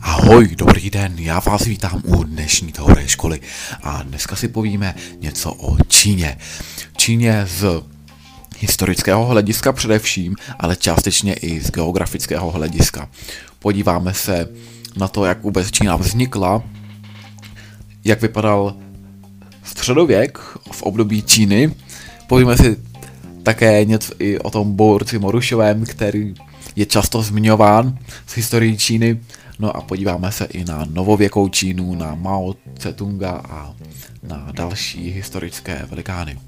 Ahoj, dobrý den, já vás vítám u dnešní teorie školy a dneska si povíme něco o Číně. Číně z historického hlediska především, ale částečně i z geografického hlediska. Podíváme se na to, jak vůbec Čína vznikla, jak vypadal středověk v období Číny. Povíme si také něco i o tom Bourci Morušovém, který je často zmiňován z historii Číny. No a podíváme se i na novověkou Čínu, na Mao Tse-tunga a na další historické velikány.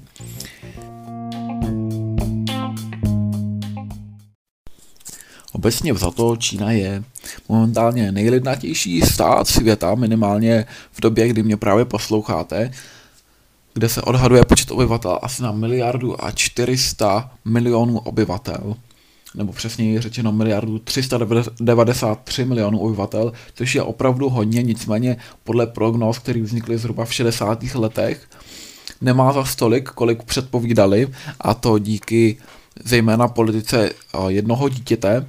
Obecně vzato Čína je momentálně nejlidnatější stát světa, minimálně v době, kdy mě právě posloucháte, kde se odhaduje počet obyvatel asi na miliardu a 400 milionů obyvatel nebo přesněji řečeno miliardu 393 milionů obyvatel, což je opravdu hodně, nicméně podle prognóz, které vznikly zhruba v 60. letech, nemá za stolik, kolik předpovídali, a to díky zejména politice jednoho dítěte,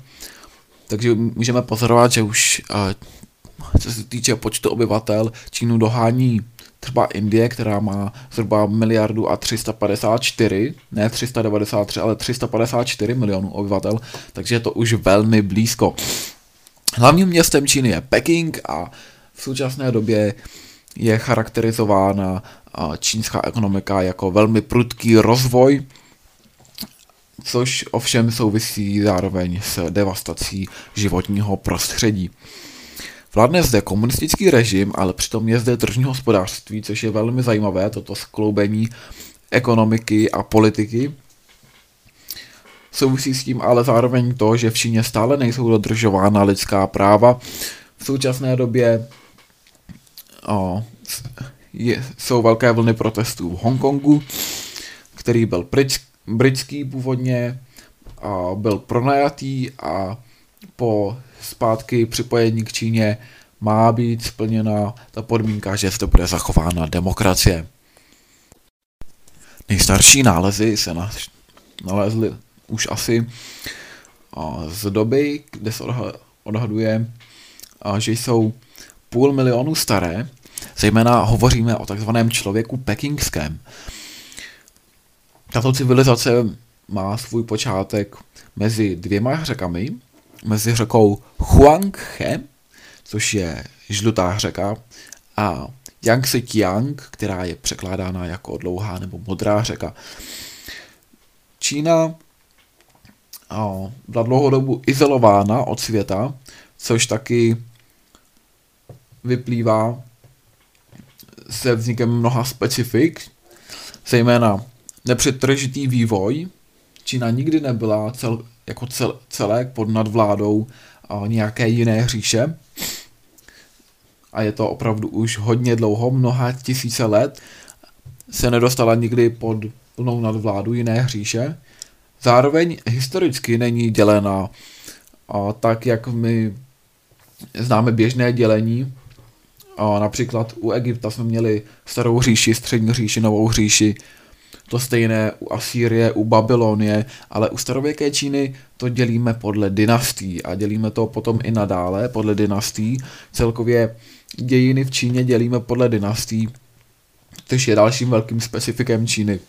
takže můžeme pozorovat, že už co se týče počtu obyvatel, Čínu dohání třeba Indie, která má zhruba miliardu a 354, ne 393, ale 354 milionů obyvatel, takže je to už velmi blízko. Hlavním městem Číny je Peking a v současné době je charakterizována čínská ekonomika jako velmi prudký rozvoj, což ovšem souvisí zároveň s devastací životního prostředí. Vládne zde komunistický režim, ale přitom je zde tržní hospodářství, což je velmi zajímavé, toto skloubení ekonomiky a politiky. Souvisí s tím ale zároveň to, že v Číně stále nejsou dodržována lidská práva. V současné době o, je, jsou velké vlny protestů v Hongkongu, který byl britský původně, a byl pronajatý a po zpátky připojení k Číně má být splněna ta podmínka, že zde bude zachována demokracie. Nejstarší nálezy se nalezly už asi z doby, kde se odhaduje, že jsou půl milionu staré, zejména hovoříme o takzvaném člověku pekingském. Tato civilizace má svůj počátek mezi dvěma řekami, mezi řekou Huanghe, což je žlutá řeka, a Yangtze Kiang, která je překládána jako dlouhá nebo modrá řeka. Čína byla dlouhou dobu izolována od světa, což taky vyplývá se vznikem mnoha specifik, zejména nepřetržitý vývoj. Čína nikdy nebyla cel, jako cel, celek pod nadvládou a nějaké jiné říše. A je to opravdu už hodně dlouho, mnoha tisíce let, se nedostala nikdy pod plnou nadvládu jiné říše. Zároveň historicky není dělena a tak, jak my známe běžné dělení. A například u Egypta jsme měli starou říši, střední říši, novou říši, to stejné u Asýrie, u Babylonie, ale u starověké Číny to dělíme podle dynastí a dělíme to potom i nadále podle dynastí. Celkově dějiny v Číně dělíme podle dynastí, což je dalším velkým specifikem Číny.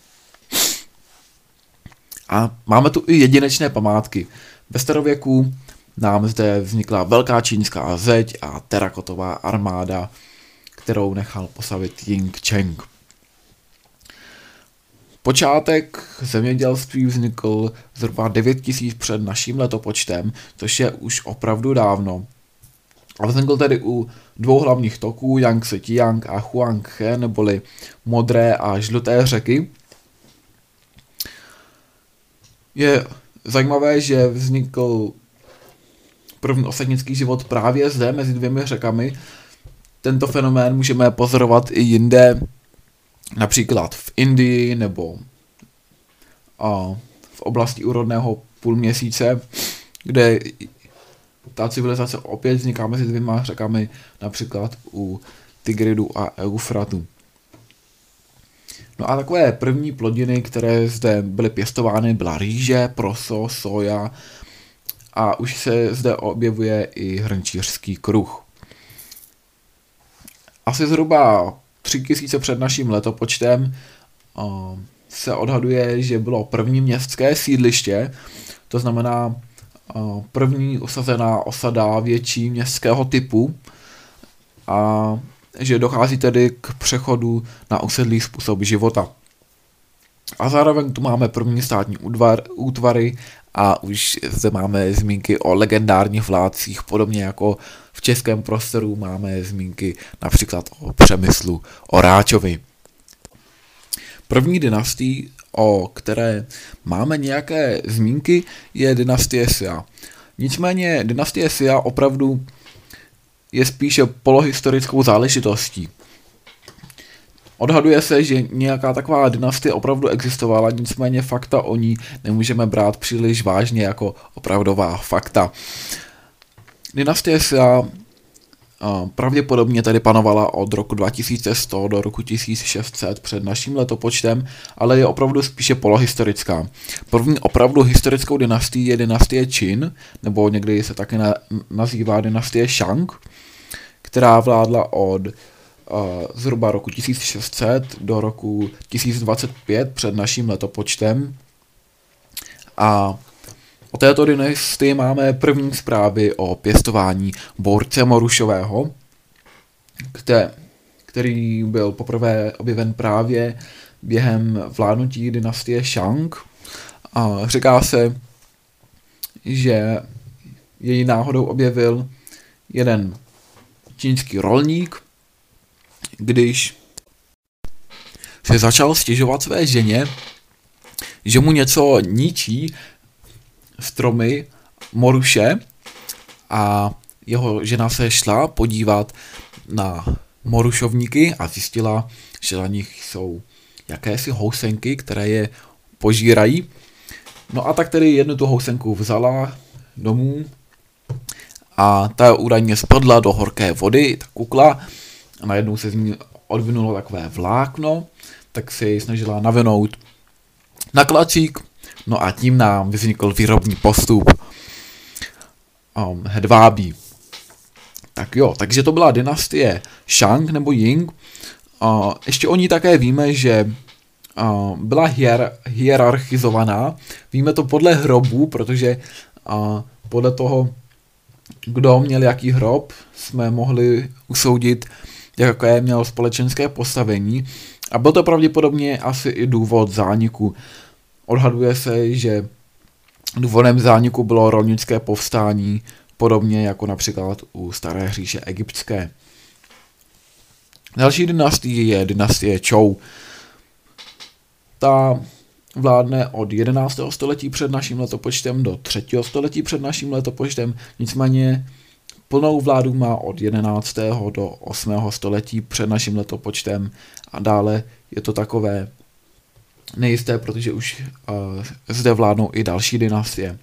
A máme tu i jedinečné památky. Ve starověku nám zde vznikla velká čínská zeď a terakotová armáda, kterou nechal posavit Ying Cheng. Počátek zemědělství vznikl zhruba 9000 před naším letopočtem, což je už opravdu dávno. A vznikl tedy u dvou hlavních toků, Yangtze Kiang a Huanghe, neboli modré a žluté řeky. Je zajímavé, že vznikl první osadnický život právě zde, mezi dvěmi řekami. Tento fenomén můžeme pozorovat i jinde, například v Indii nebo a v oblasti úrodného půlměsíce, kde ta civilizace opět vzniká mezi dvěma řekami, například u Tigridu a Eufratu. No a takové první plodiny, které zde byly pěstovány, byla rýže, proso, soja, a už se zde objevuje i hrnčířský kruh. Asi zhruba 3000 před naším letopočtem se odhaduje, že bylo první městské sídliště, to znamená první usazená osada větší městského typu a že dochází tedy k přechodu na usedlý způsob života. A zároveň tu máme první státní útvar, útvary a už zde máme zmínky o legendárních vládcích, podobně jako v českém prostoru máme zmínky například o Přemyslu Oráčovi. První dynastii, o které máme nějaké zmínky, je dynastie Sia. Nicméně dynastie Sia opravdu je spíše polohistorickou záležitostí. Odhaduje se, že nějaká taková dynastie opravdu existovala, nicméně fakta o ní nemůžeme brát příliš vážně jako opravdová fakta. Dynastie Sia pravděpodobně tady panovala od roku 2100 do roku 1600 před naším letopočtem, ale je opravdu spíše polohistorická. První opravdu historickou dynastií je dynastie Qin, nebo někdy se také nazývá dynastie Shang, která vládla od zhruba roku 1600 do roku 1025 před naším letopočtem. A o této dynastii máme první zprávy o pěstování borce morušového, který byl poprvé objeven právě během vládnutí dynastie Shang. A říká se, že její náhodou objevil jeden čínský rolník, když se začal stěžovat své ženě, že mu něco ničí stromy moruše a jeho žena se šla podívat na morušovníky a zjistila, že na nich jsou jakési housenky, které je požírají. No a tak tedy jednu tu housenku vzala domů a ta údajně spadla do horké vody, ta kukla a najednou se z ní odvinulo takové vlákno, tak si ji snažila navinout na klacík, no a tím nám vznikl výrobní postup um, hedvábí. Tak jo, takže to byla dynastie Shang nebo Ying. Uh, ještě o ní také víme, že uh, byla hier, hierarchizovaná. Víme to podle hrobů, protože uh, podle toho, kdo měl jaký hrob, jsme mohli usoudit, jaké měl společenské postavení a byl to pravděpodobně asi i důvod zániku. Odhaduje se, že důvodem zániku bylo rolnické povstání, podobně jako například u staré hříše egyptské. Další dynastie je dynastie Chou. Ta vládne od 11. století před naším letopočtem do 3. století před naším letopočtem, nicméně Plnou vládu má od 11. do 8. století před naším letopočtem a dále je to takové nejisté, protože už uh, zde vládnou i další dynastie.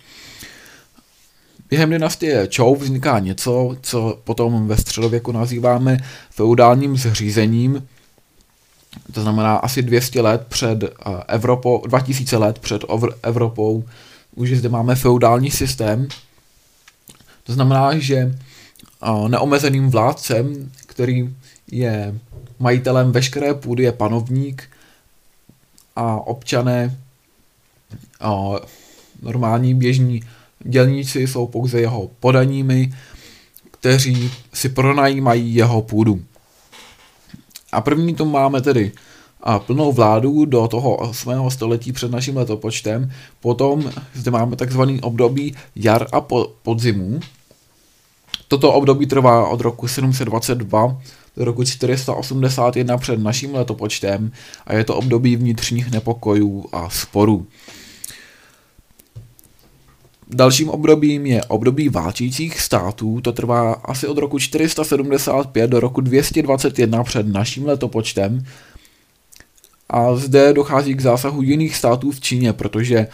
Během dynastie Chou vzniká něco, co potom ve středověku nazýváme feudálním zřízením, to znamená asi 200 let před uh, Evropou, 2000 let před Evropou, už zde máme feudální systém. To znamená, že neomezeným vládcem, který je majitelem veškeré půdy, je panovník a občané a normální běžní dělníci jsou pouze jeho podaními, kteří si pronajímají jeho půdu. A první to máme tedy a plnou vládu do toho 8. století před naším letopočtem. Potom zde máme takzvaný období jar a podzimu, Toto období trvá od roku 722 do roku 481 před naším letopočtem a je to období vnitřních nepokojů a sporů. Dalším obdobím je období válčících států, to trvá asi od roku 475 do roku 221 před naším letopočtem. A zde dochází k zásahu jiných států v Číně, protože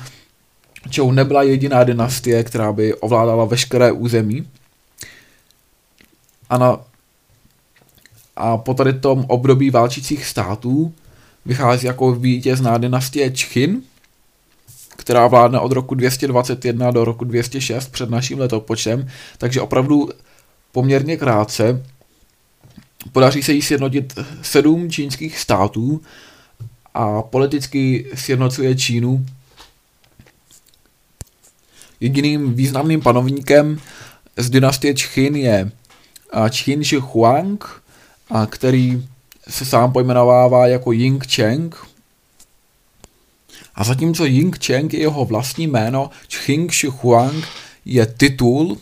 Čou nebyla jediná dynastie, která by ovládala veškeré území, a, na, a po tady tom období válčících států vychází jako vítězná dynastie Čchin která vládne od roku 221 do roku 206 před naším letopočtem, takže opravdu poměrně krátce. Podaří se jí sjednotit sedm čínských států a politicky sjednocuje Čínu. Jediným významným panovníkem z dynastie Čchin je Qin Shi Huang, který se sám pojmenovává jako Ying Cheng. A zatímco Ying Cheng je jeho vlastní jméno, Qing Shi Huang je titul,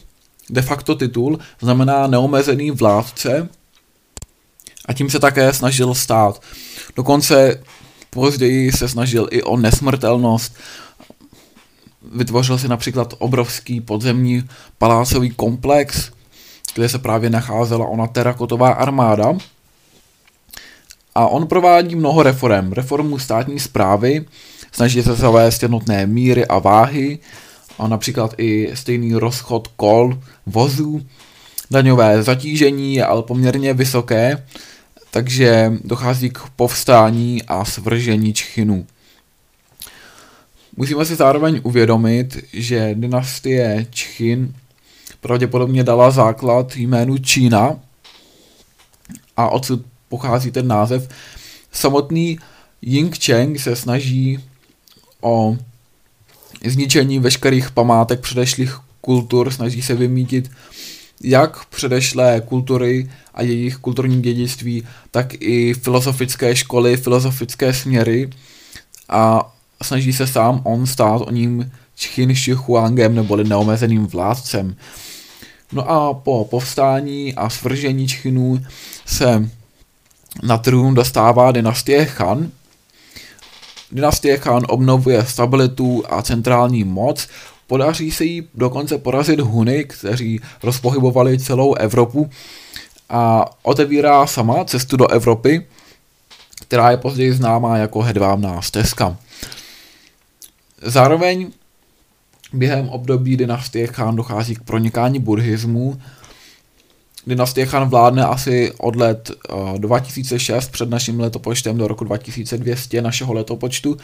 de facto titul, znamená neomezený vládce a tím se také snažil stát. Dokonce později se snažil i o nesmrtelnost, vytvořil si například obrovský podzemní palácový komplex, kde se právě nacházela ona terakotová armáda. A on provádí mnoho reform. Reformu státní zprávy, snaží se zavést jednotné míry a váhy, a například i stejný rozchod kol, vozů. Daňové zatížení je ale poměrně vysoké, takže dochází k povstání a svržení Čchinů. Musíme si zároveň uvědomit, že dynastie Čchin pravděpodobně dala základ jménu Čína a odsud pochází ten název. Samotný Ying Cheng se snaží o zničení veškerých památek předešlých kultur, snaží se vymítit jak předešlé kultury a jejich kulturní dědictví, tak i filozofické školy, filozofické směry a snaží se sám on stát o ním Čchin Shi Huangem neboli neomezeným vládcem. No a po povstání a svržení Čchinů se na trůn dostává dynastie Han. Dynastie Han obnovuje stabilitu a centrální moc, podaří se jí dokonce porazit Huny, kteří rozpohybovali celou Evropu a otevírá sama cestu do Evropy, která je později známá jako hedvábná stezka. Zároveň během období dynastie Khan dochází k pronikání buddhismu. Dynastie Khan vládne asi od let 2006 před naším letopočtem do roku 2200 našeho letopočtu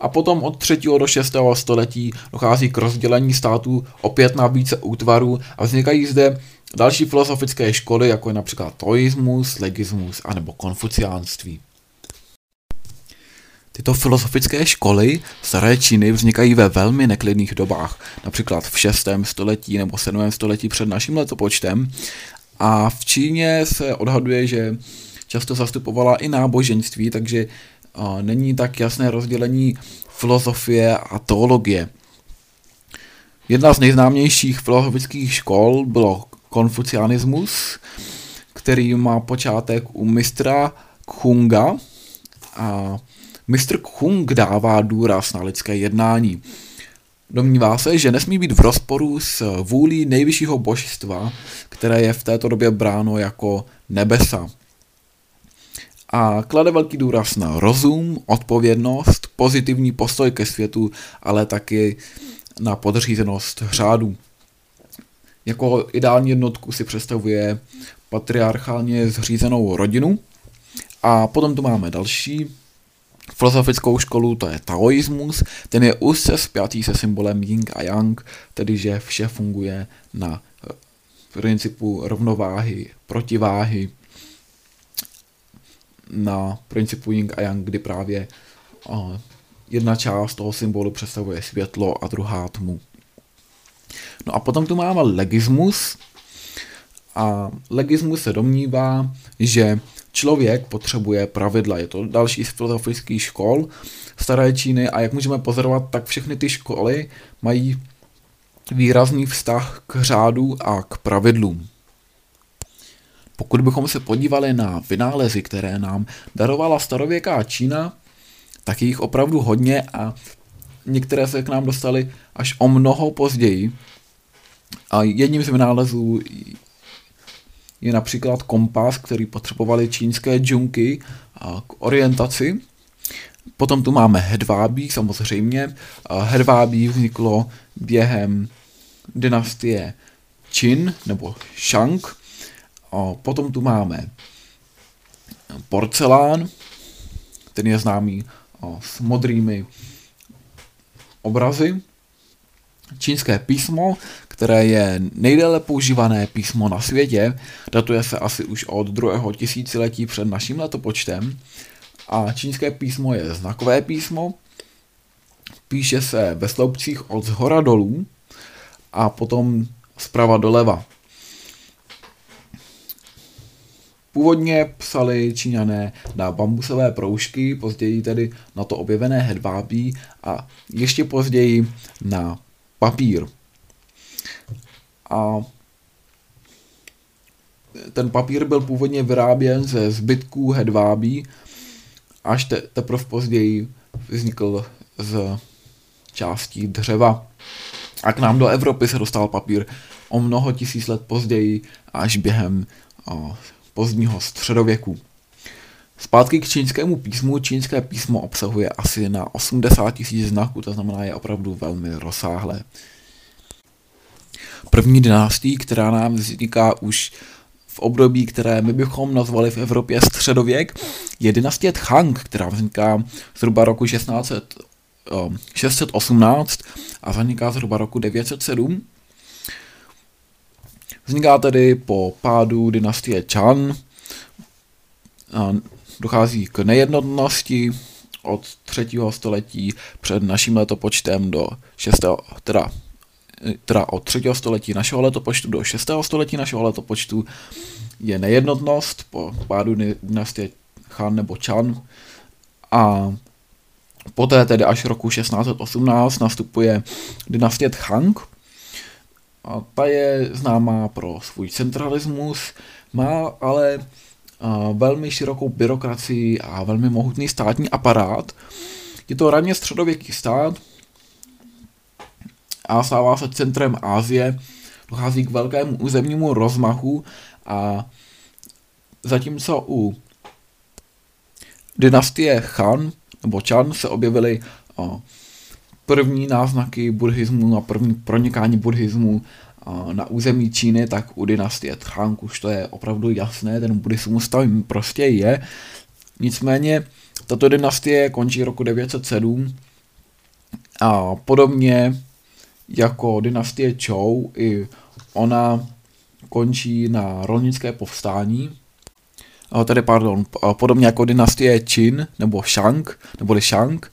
a potom od 3. do 6. století dochází k rozdělení států opět na více útvarů a vznikají zde další filozofické školy, jako je například toismus, legismus a nebo konfuciánství. Tyto filozofické školy staré Číny vznikají ve velmi neklidných dobách, například v 6. století nebo 7. století před naším letopočtem. A v Číně se odhaduje, že často zastupovala i náboženství, takže není tak jasné rozdělení filozofie a teologie. Jedna z nejznámějších filozofických škol bylo konfucianismus, který má počátek u mistra Khunga a Mr. Kung dává důraz na lidské jednání. Domnívá se, že nesmí být v rozporu s vůlí nejvyššího božstva, které je v této době bráno jako nebesa. A klade velký důraz na rozum, odpovědnost, pozitivní postoj ke světu, ale taky na podřízenost řádu. Jako ideální jednotku si představuje patriarchálně zřízenou rodinu. A potom tu máme další filozofickou školu, to je taoismus, ten je úzce spjatý se symbolem yin a yang, tedy že vše funguje na eh, principu rovnováhy, protiváhy, na principu yin a yang, kdy právě uh, jedna část toho symbolu představuje světlo a druhá tmu. No a potom tu máme legismus. A legismus se domnívá, že Člověk potřebuje pravidla, je to další z filozofických škol staré Číny a jak můžeme pozorovat, tak všechny ty školy mají výrazný vztah k řádu a k pravidlům. Pokud bychom se podívali na vynálezy, které nám darovala starověká Čína, tak je jich opravdu hodně a některé se k nám dostaly až o mnoho později. A jedním z vynálezů je například kompas, který potřebovali čínské džunky k orientaci. Potom tu máme hedvábí, samozřejmě. Hedvábí vzniklo během dynastie Qin nebo Shang. Potom tu máme porcelán, ten je známý s modrými obrazy. Čínské písmo, které je nejdéle používané písmo na světě, datuje se asi už od druhého tisíciletí před naším letopočtem. A čínské písmo je znakové písmo, píše se ve sloupcích od zhora dolů a potom zprava doleva. Původně psali Číňané na bambusové proužky, později tedy na to objevené hedvábí a ještě později na papír. A ten papír byl původně vyráběn ze zbytků hedvábí, až te, teprve později vznikl z částí dřeva. A k nám do Evropy se dostal papír o mnoho tisíc let později, až během o, pozdního středověku. Zpátky k čínskému písmu. Čínské písmo obsahuje asi na 80 tisíc znaků, to znamená je opravdu velmi rozsáhlé. První dynastii, která nám vzniká už v období, které my bychom nazvali v Evropě středověk, je dynastie Tchang, která vzniká zhruba roku 1600, 618 a zaniká zhruba roku 907. Vzniká tedy po pádu dynastie Chan. Dochází k nejednotnosti od 3. století před naším letopočtem do 6. teda teda od 3. století našeho letopočtu do 6. století našeho letopočtu je nejednotnost po pádu dynastie Chan nebo Chan a poté tedy až roku 1618 nastupuje dynastie Tchang a ta je známá pro svůj centralismus, má ale velmi širokou byrokracii a velmi mohutný státní aparát. Je to raně středověký stát, a stává se centrem Ázie, dochází k velkému územnímu rozmachu a zatímco u dynastie Chan nebo Chan se objevily první náznaky buddhismu a první pronikání buddhismu na území Číny, tak u dynastie Tchang už to je opravdu jasné, ten buddhismus tam prostě je. Nicméně tato dynastie končí roku 907 a podobně jako dynastie Chou, i ona končí na rolnické povstání, tedy pardon, podobně jako dynastie Qin nebo Shang, nebo Shang,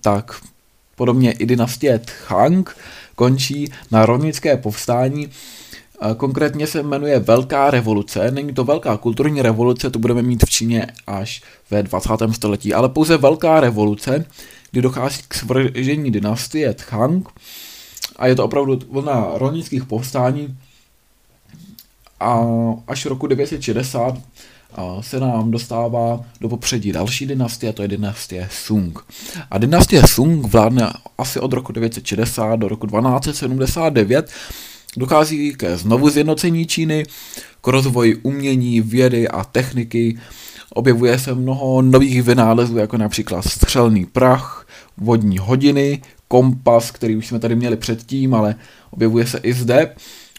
tak podobně i dynastie Tchang končí na rolnické povstání. Konkrétně se jmenuje Velká revoluce. Není to velká kulturní revoluce, to budeme mít v Číně až ve 20. století, ale pouze Velká revoluce, kdy dochází k svržení dynastie Tchang a je to opravdu vlna rolnických povstání a až roku 960 se nám dostává do popředí další dynastie, a to je dynastie Sung. A dynastie Sung vládne asi od roku 960 do roku 1279. Dochází ke znovu zjednocení Číny, k rozvoji umění, vědy a techniky. Objevuje se mnoho nových vynálezů, jako například střelný prach, vodní hodiny, kompas, který už jsme tady měli předtím, ale objevuje se i zde.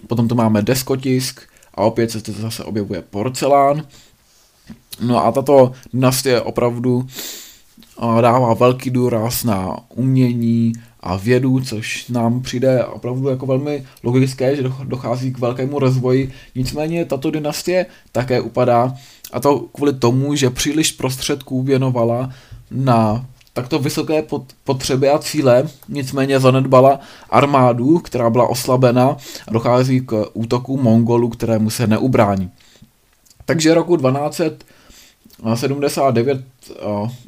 Potom tu máme deskotisk a opět se zde zase objevuje porcelán. No a tato dynastie opravdu dává velký důraz na umění a vědu, což nám přijde opravdu jako velmi logické, že dochází k velkému rozvoji. Nicméně tato dynastie také upadá a to kvůli tomu, že příliš prostředků věnovala na takto vysoké potřeby a cíle, nicméně zanedbala armádu, která byla oslabena a dochází k útoku Mongolů, kterému se neubrání. Takže roku 1279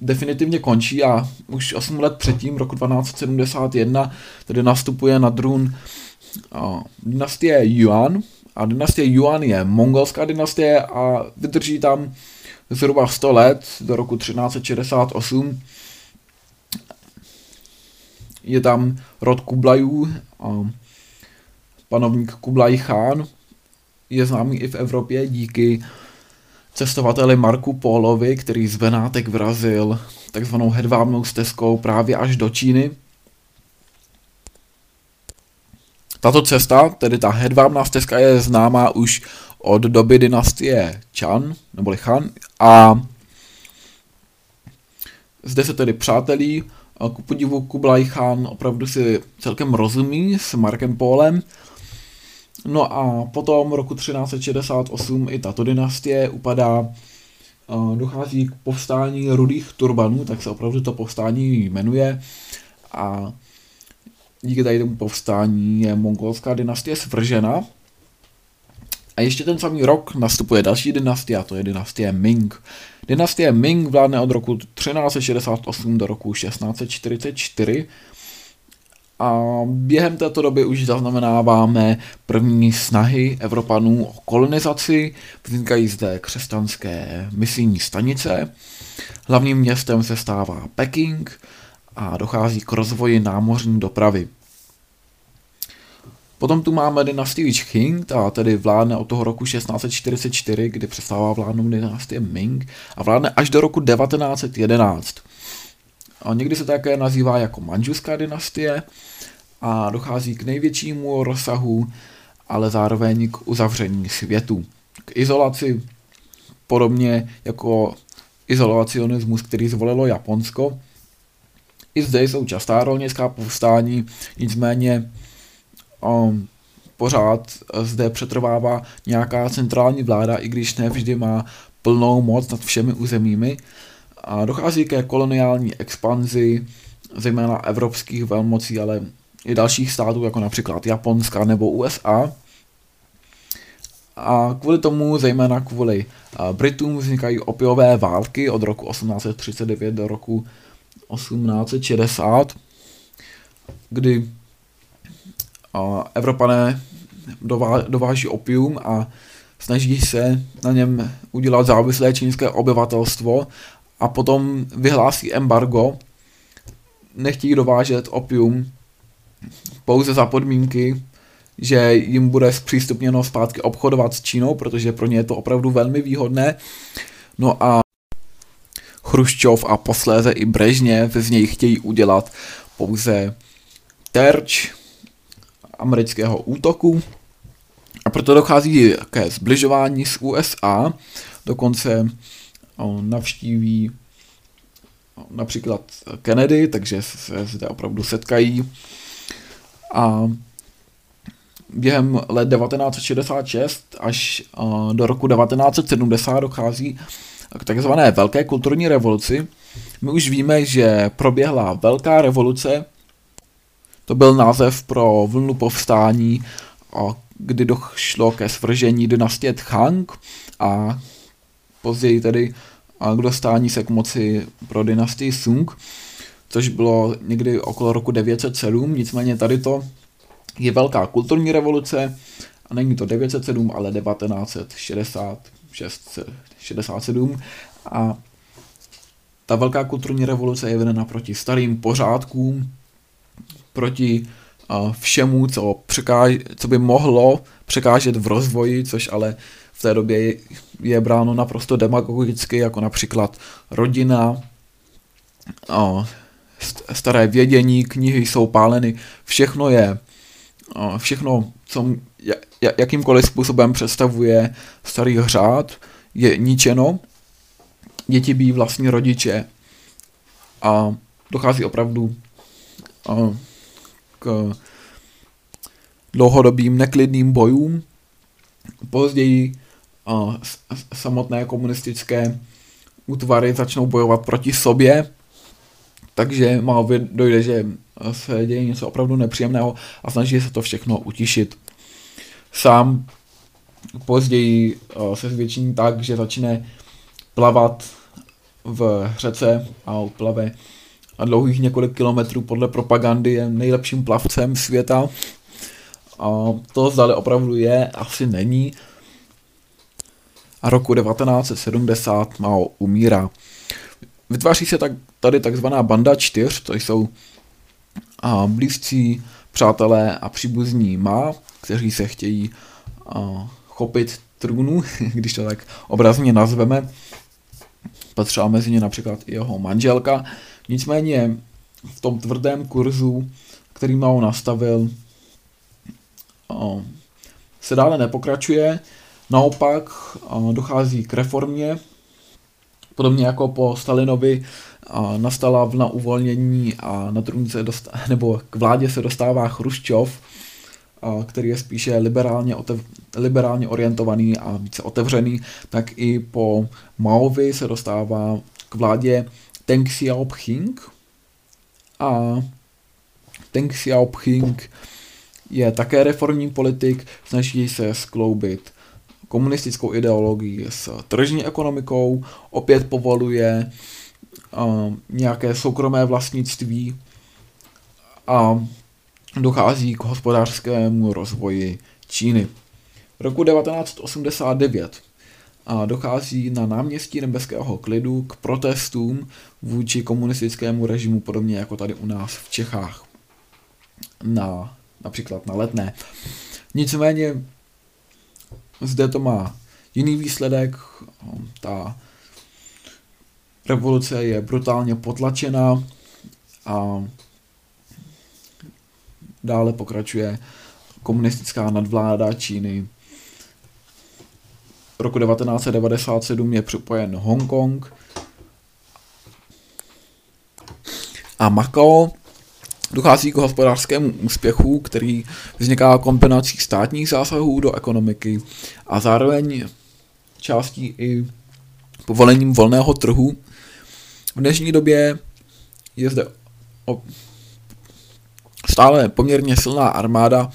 definitivně končí a už 8 let předtím, roku 1271, tedy nastupuje na drůn dynastie Yuan a dynastie Yuan je mongolská dynastie a vydrží tam zhruba 100 let do roku 1368 je tam rod Kublajů, a panovník Kublaj Khan je známý i v Evropě díky cestovateli Marku Polovi, který z Benátek vrazil takzvanou hedvábnou stezkou právě až do Číny. Tato cesta, tedy ta hedvábná stezka, je známá už od doby dynastie Chan, neboli Chan, a zde se tedy přátelí ku podivu Kublai Khan opravdu si celkem rozumí s Markem Polem. No a potom roku 1368 i tato dynastie upadá, dochází k povstání rudých turbanů, tak se opravdu to povstání jmenuje. A díky tady tomu povstání je mongolská dynastie svržena. A ještě ten samý rok nastupuje další dynastie, a to je dynastie Ming. Dynastie Ming vládne od roku 1368 do roku 1644 a během této doby už zaznamenáváme první snahy Evropanů o kolonizaci, vznikají zde křesťanské misijní stanice, hlavním městem se stává Peking a dochází k rozvoji námořní dopravy. Potom tu máme dynastii Qing, ta tedy vládne od toho roku 1644, kdy přestává vládnout dynastie Ming a vládne až do roku 1911. A někdy se také nazývá jako Manžuská dynastie a dochází k největšímu rozsahu, ale zároveň k uzavření světu, k izolaci, podobně jako izolacionismus, který zvolilo Japonsko. I zde jsou častá rolnická povstání, nicméně um, pořád zde přetrvává nějaká centrální vláda, i když ne vždy má plnou moc nad všemi územími. A dochází ke koloniální expanzi, zejména evropských velmocí, ale i dalších států, jako například Japonska nebo USA. A kvůli tomu, zejména kvůli Britům, vznikají opiové války od roku 1839 do roku 1860, kdy Evropané dováží opium a snaží se na něm udělat závislé čínské obyvatelstvo a potom vyhlásí embargo, nechtějí dovážet opium pouze za podmínky, že jim bude zpřístupněno zpátky obchodovat s Čínou, protože pro ně je to opravdu velmi výhodné. No a Chruščov a posléze i Brežně z něj chtějí udělat pouze terč amerického útoku. A proto dochází ke zbližování s USA, dokonce navštíví například Kennedy, takže se zde opravdu setkají. A během let 1966 až do roku 1970 dochází k takzvané velké kulturní revoluci. My už víme, že proběhla velká revoluce, to byl název pro vlnu povstání, kdy došlo ke svržení dynastie Tchang a později tedy k dostání se k moci pro dynastii Sung což bylo někdy okolo roku 907, nicméně tady to je velká kulturní revoluce a není to 907, ale 1966, 67 a ta velká kulturní revoluce je vedena proti starým pořádkům, proti všemu, co, překáž, co by mohlo překážet v rozvoji, což ale v té době je, je bráno naprosto demagogicky, jako například rodina, staré vědění, knihy jsou páleny, všechno je, všechno, co jakýmkoliv způsobem představuje starý hřád, je ničeno, děti bí vlastní rodiče a dochází opravdu k dlouhodobým neklidným bojům. Později samotné komunistické útvary začnou bojovat proti sobě, takže Maovi dojde, že se děje něco opravdu nepříjemného a snaží se to všechno utišit. Sám později eh, se zvětší tak, že začne plavat v řece a plave a dlouhých několik kilometrů podle propagandy je nejlepším plavcem světa. A to zdali opravdu je, asi není. A roku 1970 Mao umírá. Vytváří se tak, tady takzvaná banda čtyř, to jsou a, blízcí přátelé a příbuzní má, kteří se chtějí a, chopit trůnu, když to tak obrazně nazveme. Patřila mezi ně například i jeho manželka. Nicméně v tom tvrdém kurzu, který Mao nastavil, a, se dále nepokračuje. Naopak a, dochází k reformě Podobně jako po Stalinovi a nastala vlna uvolnění a na trůn se dostá, nebo k vládě se dostává Chruščov, který je spíše liberálně, otev, liberálně orientovaný a více otevřený, tak i po Maovi se dostává k vládě Deng Xiaoping. A Deng Xiaoping je také reformní politik, snaží se skloubit komunistickou ideologii s tržní ekonomikou, opět povoluje uh, nějaké soukromé vlastnictví a dochází k hospodářskému rozvoji Číny. V roku 1989 a dochází na náměstí nebeského klidu k protestům vůči komunistickému režimu, podobně jako tady u nás v Čechách, na, například na letné. Nicméně zde to má jiný výsledek, ta revoluce je brutálně potlačena a dále pokračuje komunistická nadvláda Číny. Roku 1997 je připojen Hongkong a Makao. Dochází k hospodářskému úspěchu, který vzniká kombinací státních zásahů do ekonomiky a zároveň částí i povolením volného trhu. V dnešní době je zde stále poměrně silná armáda,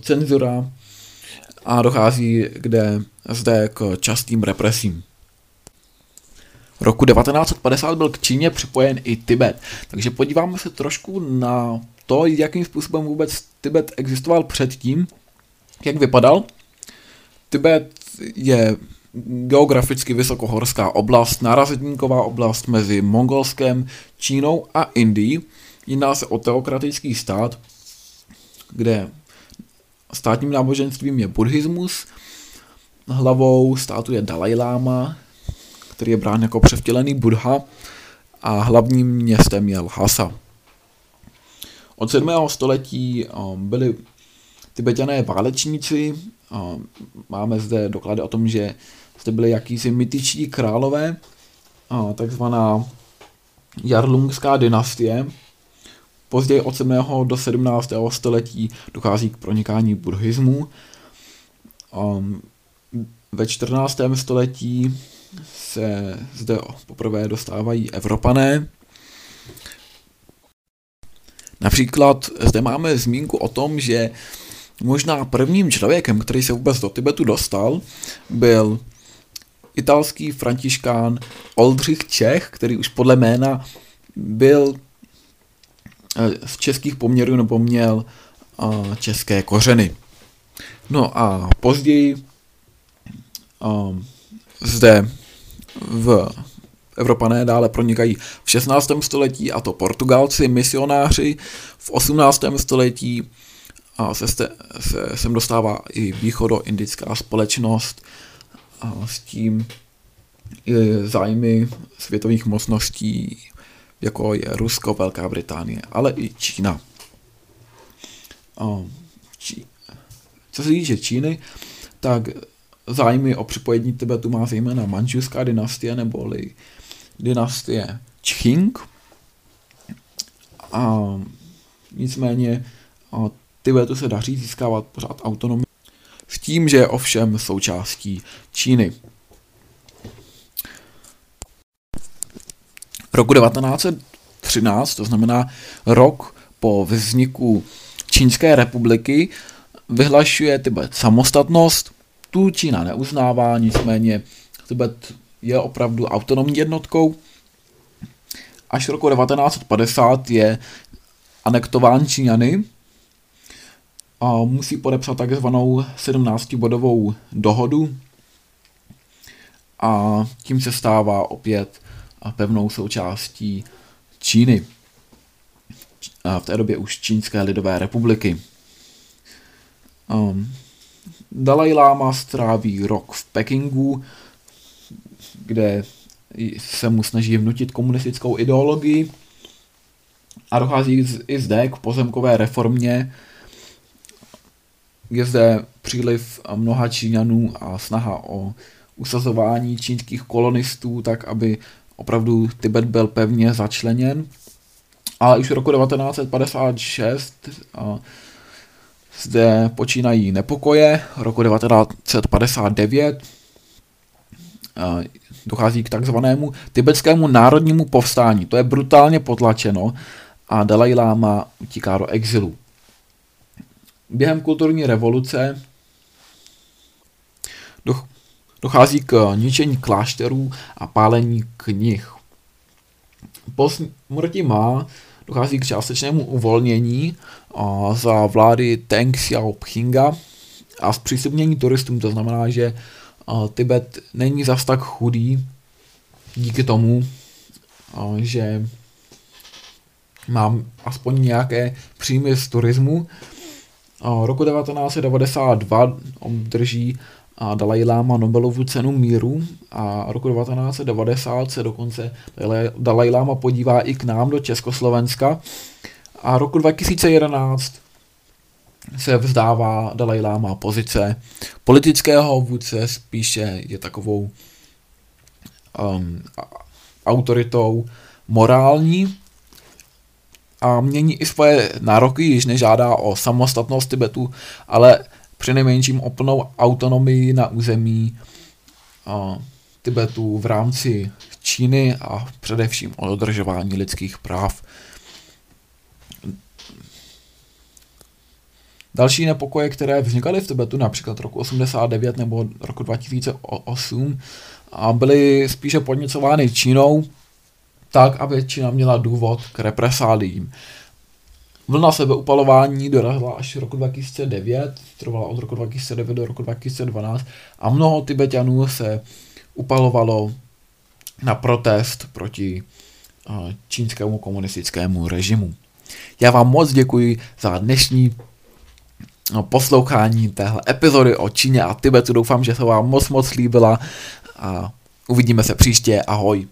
cenzura a dochází kde zde k častým represím. V roku 1950 byl k Číně připojen i Tibet, takže podíváme se trošku na to, jakým způsobem vůbec Tibet existoval předtím, jak vypadal. Tibet je geograficky vysokohorská oblast, nárazníková oblast mezi Mongolskem, Čínou a Indií. Jedná se o teokratický stát, kde státním náboženstvím je buddhismus, hlavou státu je Dalai Lama, který je brán jako převtělený Buddha a hlavním městem je Lhasa. Od 7. století um, byli tibetané válečníci, um, máme zde doklady o tom, že zde byly jakýsi mytičtí králové, takzvaná Jarlungská dynastie, Později od 7. do 17. století dochází k pronikání buddhismu. Um, ve 14. století se zde poprvé dostávají Evropané. Například zde máme zmínku o tom, že možná prvním člověkem, který se vůbec do Tibetu dostal, byl italský františkán Oldřich Čech, který už podle jména byl v českých poměrů nebo měl české kořeny. No a později um, zde v Evropané dále pronikají v 16. století, a to Portugalci, misionáři. V 18. století a se, se sem dostává i východoindická společnost a s tím zájmy světových mocností jako je Rusko, Velká Británie, ale i Čína. Čí... Co se týče Číny, tak zájmy o připojení Tibetu má zejména manžuská dynastie neboli dynastie Qing. A nicméně a Tibetu se daří získávat pořád autonomii s tím, že je ovšem součástí Číny. Roku 1913, to znamená rok po vzniku Čínské republiky, vyhlašuje Tibet samostatnost, tu Čína neuznává, nicméně Tibet je opravdu autonomní jednotkou. Až roku 1950 je anektován Číňany a musí podepsat takzvanou 17-bodovou dohodu a tím se stává opět a pevnou součástí Číny. A v té době už Čínské lidové republiky. Um, Dalai Lama stráví rok v Pekingu, kde se mu snaží vnutit komunistickou ideologii a dochází i zde k pozemkové reformě. Je zde příliv mnoha Číňanů a snaha o usazování čínských kolonistů tak, aby opravdu Tibet byl pevně začleněn. Ale už v roku 1956 a zde počínají nepokoje. Roku 1959 dochází k takzvanému tibetskému národnímu povstání. To je brutálně potlačeno a Dalai Lama utíká do exilu. Během kulturní revoluce dochází k ničení klášterů a pálení knih. Po smrti má dochází k částečnému uvolnění za vlády Teng Xiaopinga a zpřístupnění turistům. To znamená, že Tibet není zas tak chudý díky tomu, že mám aspoň nějaké příjmy z turismu. Roku 1992 obdrží Dalai Lama Nobelovu cenu míru a roku 1990 se dokonce Dalai Lama podívá i k nám do Československa a roku 2011 se vzdává Dalai Lama pozice politického vůdce, spíše je takovou um, autoritou morální a mění i svoje nároky, již nežádá o samostatnost Tibetu, ale přinejmenším o plnou autonomii na území a, Tibetu v rámci Číny a především o dodržování lidských práv. Další nepokoje, které vznikaly v Tibetu, například roku 89 nebo roku 2008, a byly spíše podněcovány Čínou, tak, aby Čína měla důvod k represálím. Vlna sebeupalování dorazila až roku 2009, trvala od roku 2009 do roku 2012 a mnoho Tibetanů se upalovalo na protest proti čínskému komunistickému režimu. Já vám moc děkuji za dnešní poslouchání téhle epizody o Číně a Tibetu. Doufám, že se vám moc moc líbila a uvidíme se příště. Ahoj.